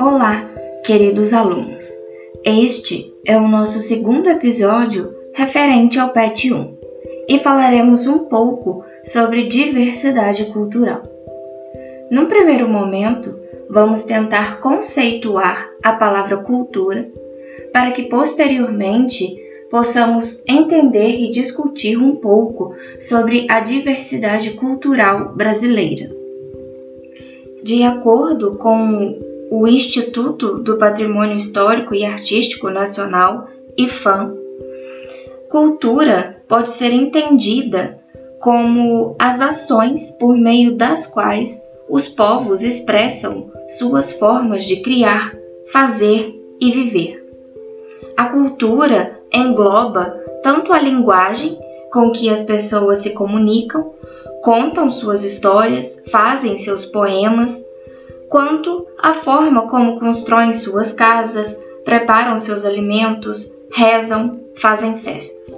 Olá, queridos alunos. Este é o nosso segundo episódio referente ao PET 1 e falaremos um pouco sobre diversidade cultural. Num primeiro momento, vamos tentar conceituar a palavra cultura para que posteriormente possamos entender e discutir um pouco sobre a diversidade cultural brasileira. De acordo com o Instituto do Patrimônio Histórico e Artístico Nacional, IFAM, cultura pode ser entendida como as ações por meio das quais os povos expressam suas formas de criar, fazer e viver. A cultura engloba tanto a linguagem com que as pessoas se comunicam, contam suas histórias, fazem seus poemas, quanto a forma como constroem suas casas, preparam seus alimentos, rezam, fazem festas.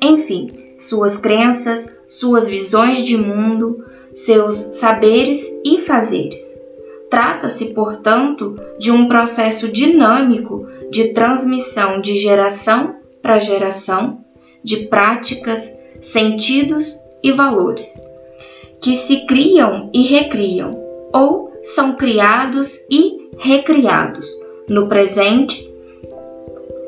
Enfim, suas crenças, suas visões de mundo, seus saberes e fazeres. Trata-se, portanto, de um processo dinâmico de transmissão de geração para geração de práticas, sentidos e valores, que se criam e recriam, ou são criados e recriados no presente,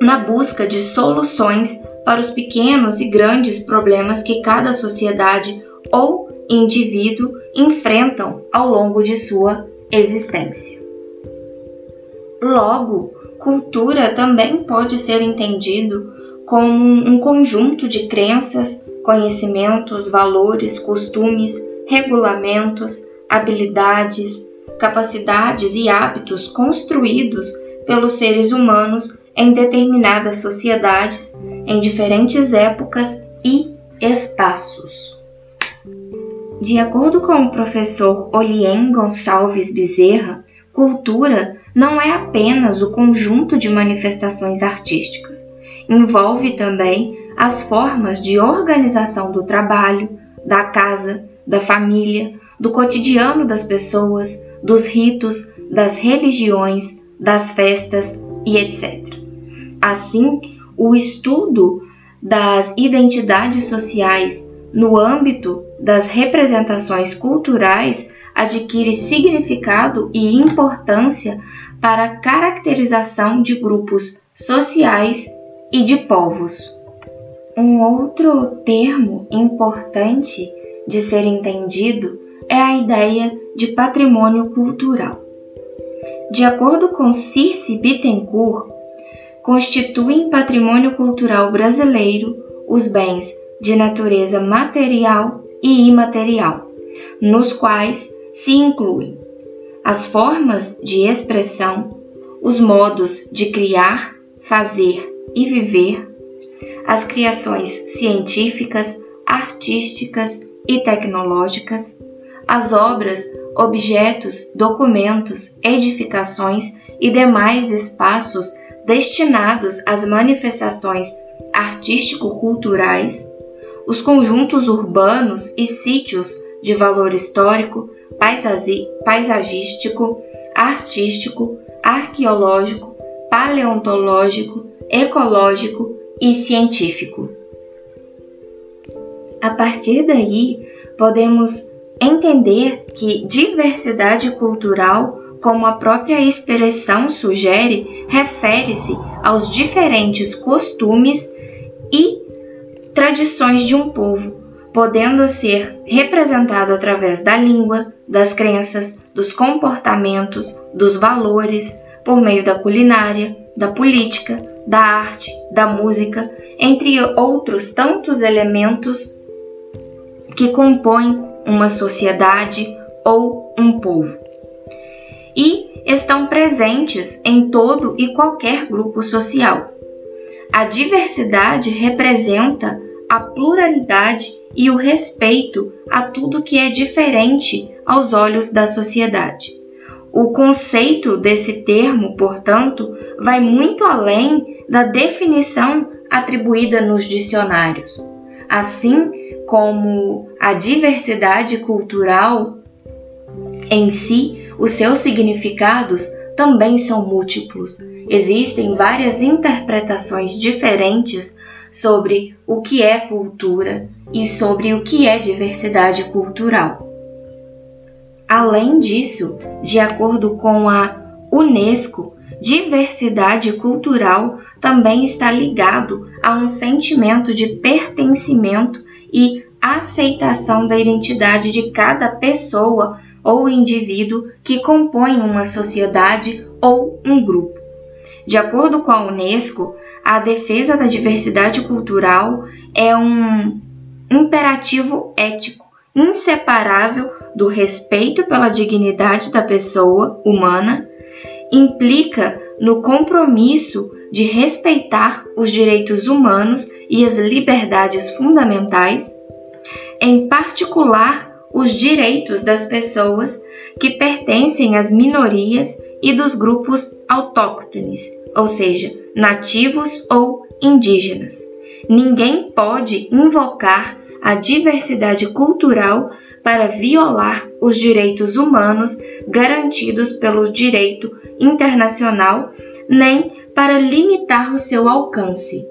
na busca de soluções para os pequenos e grandes problemas que cada sociedade ou indivíduo enfrentam ao longo de sua existência. Logo, cultura também pode ser entendido como um conjunto de crenças, conhecimentos, valores, costumes, regulamentos, habilidades, capacidades e hábitos construídos pelos seres humanos em determinadas sociedades, em diferentes épocas e espaços. De acordo com o professor Olien Gonçalves Bezerra, cultura não é apenas o conjunto de manifestações artísticas, envolve também as formas de organização do trabalho, da casa, da família, do cotidiano das pessoas, dos ritos, das religiões, das festas e etc. Assim, o estudo das identidades sociais no âmbito das representações culturais adquire significado e importância para caracterização de grupos sociais e de povos. Um outro termo importante de ser entendido é a ideia de patrimônio cultural. De acordo com Circe Bittencourt, constituem patrimônio cultural brasileiro os bens de natureza material e imaterial, nos quais se incluem as formas de expressão, os modos de criar, fazer e viver, as criações científicas, artísticas e tecnológicas, as obras, objetos, documentos, edificações e demais espaços destinados às manifestações artístico-culturais, os conjuntos urbanos e sítios de valor histórico, paisagístico, artístico, arqueológico, paleontológico, ecológico e científico. A partir daí, podemos entender que diversidade cultural como a própria expressão sugere, refere-se aos diferentes costumes e tradições de um povo, podendo ser representado através da língua, das crenças, dos comportamentos, dos valores, por meio da culinária, da política, da arte, da música, entre outros tantos elementos que compõem uma sociedade ou um povo e estão presentes em todo e qualquer grupo social. A diversidade representa a pluralidade e o respeito a tudo que é diferente aos olhos da sociedade. O conceito desse termo, portanto, vai muito além da definição atribuída nos dicionários. Assim como a diversidade cultural Em si, os seus significados também são múltiplos. Existem várias interpretações diferentes sobre o que é cultura e sobre o que é diversidade cultural. Além disso, de acordo com a Unesco, diversidade cultural também está ligado a um sentimento de pertencimento e aceitação da identidade de cada pessoa ou indivíduo que compõe uma sociedade ou um grupo. De acordo com a Unesco, a defesa da diversidade cultural é um imperativo ético inseparável do respeito pela dignidade da pessoa humana, implica no compromisso de respeitar os direitos humanos e as liberdades fundamentais, em particular os direitos das pessoas que pertencem às minorias e dos grupos autóctones, ou seja, nativos ou indígenas. Ninguém pode invocar a diversidade cultural para violar os direitos humanos garantidos pelo direito internacional, nem para limitar o seu alcance.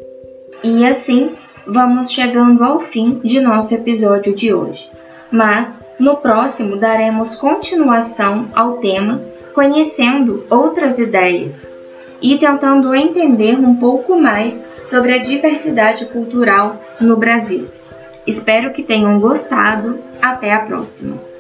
E assim, vamos chegando ao fim de nosso episódio de hoje mas no próximo daremos continuação ao tema, conhecendo outras ideias e tentando entender um pouco mais sobre a diversidade cultural no Brasil. Espero que tenham gostado. Até a próxima!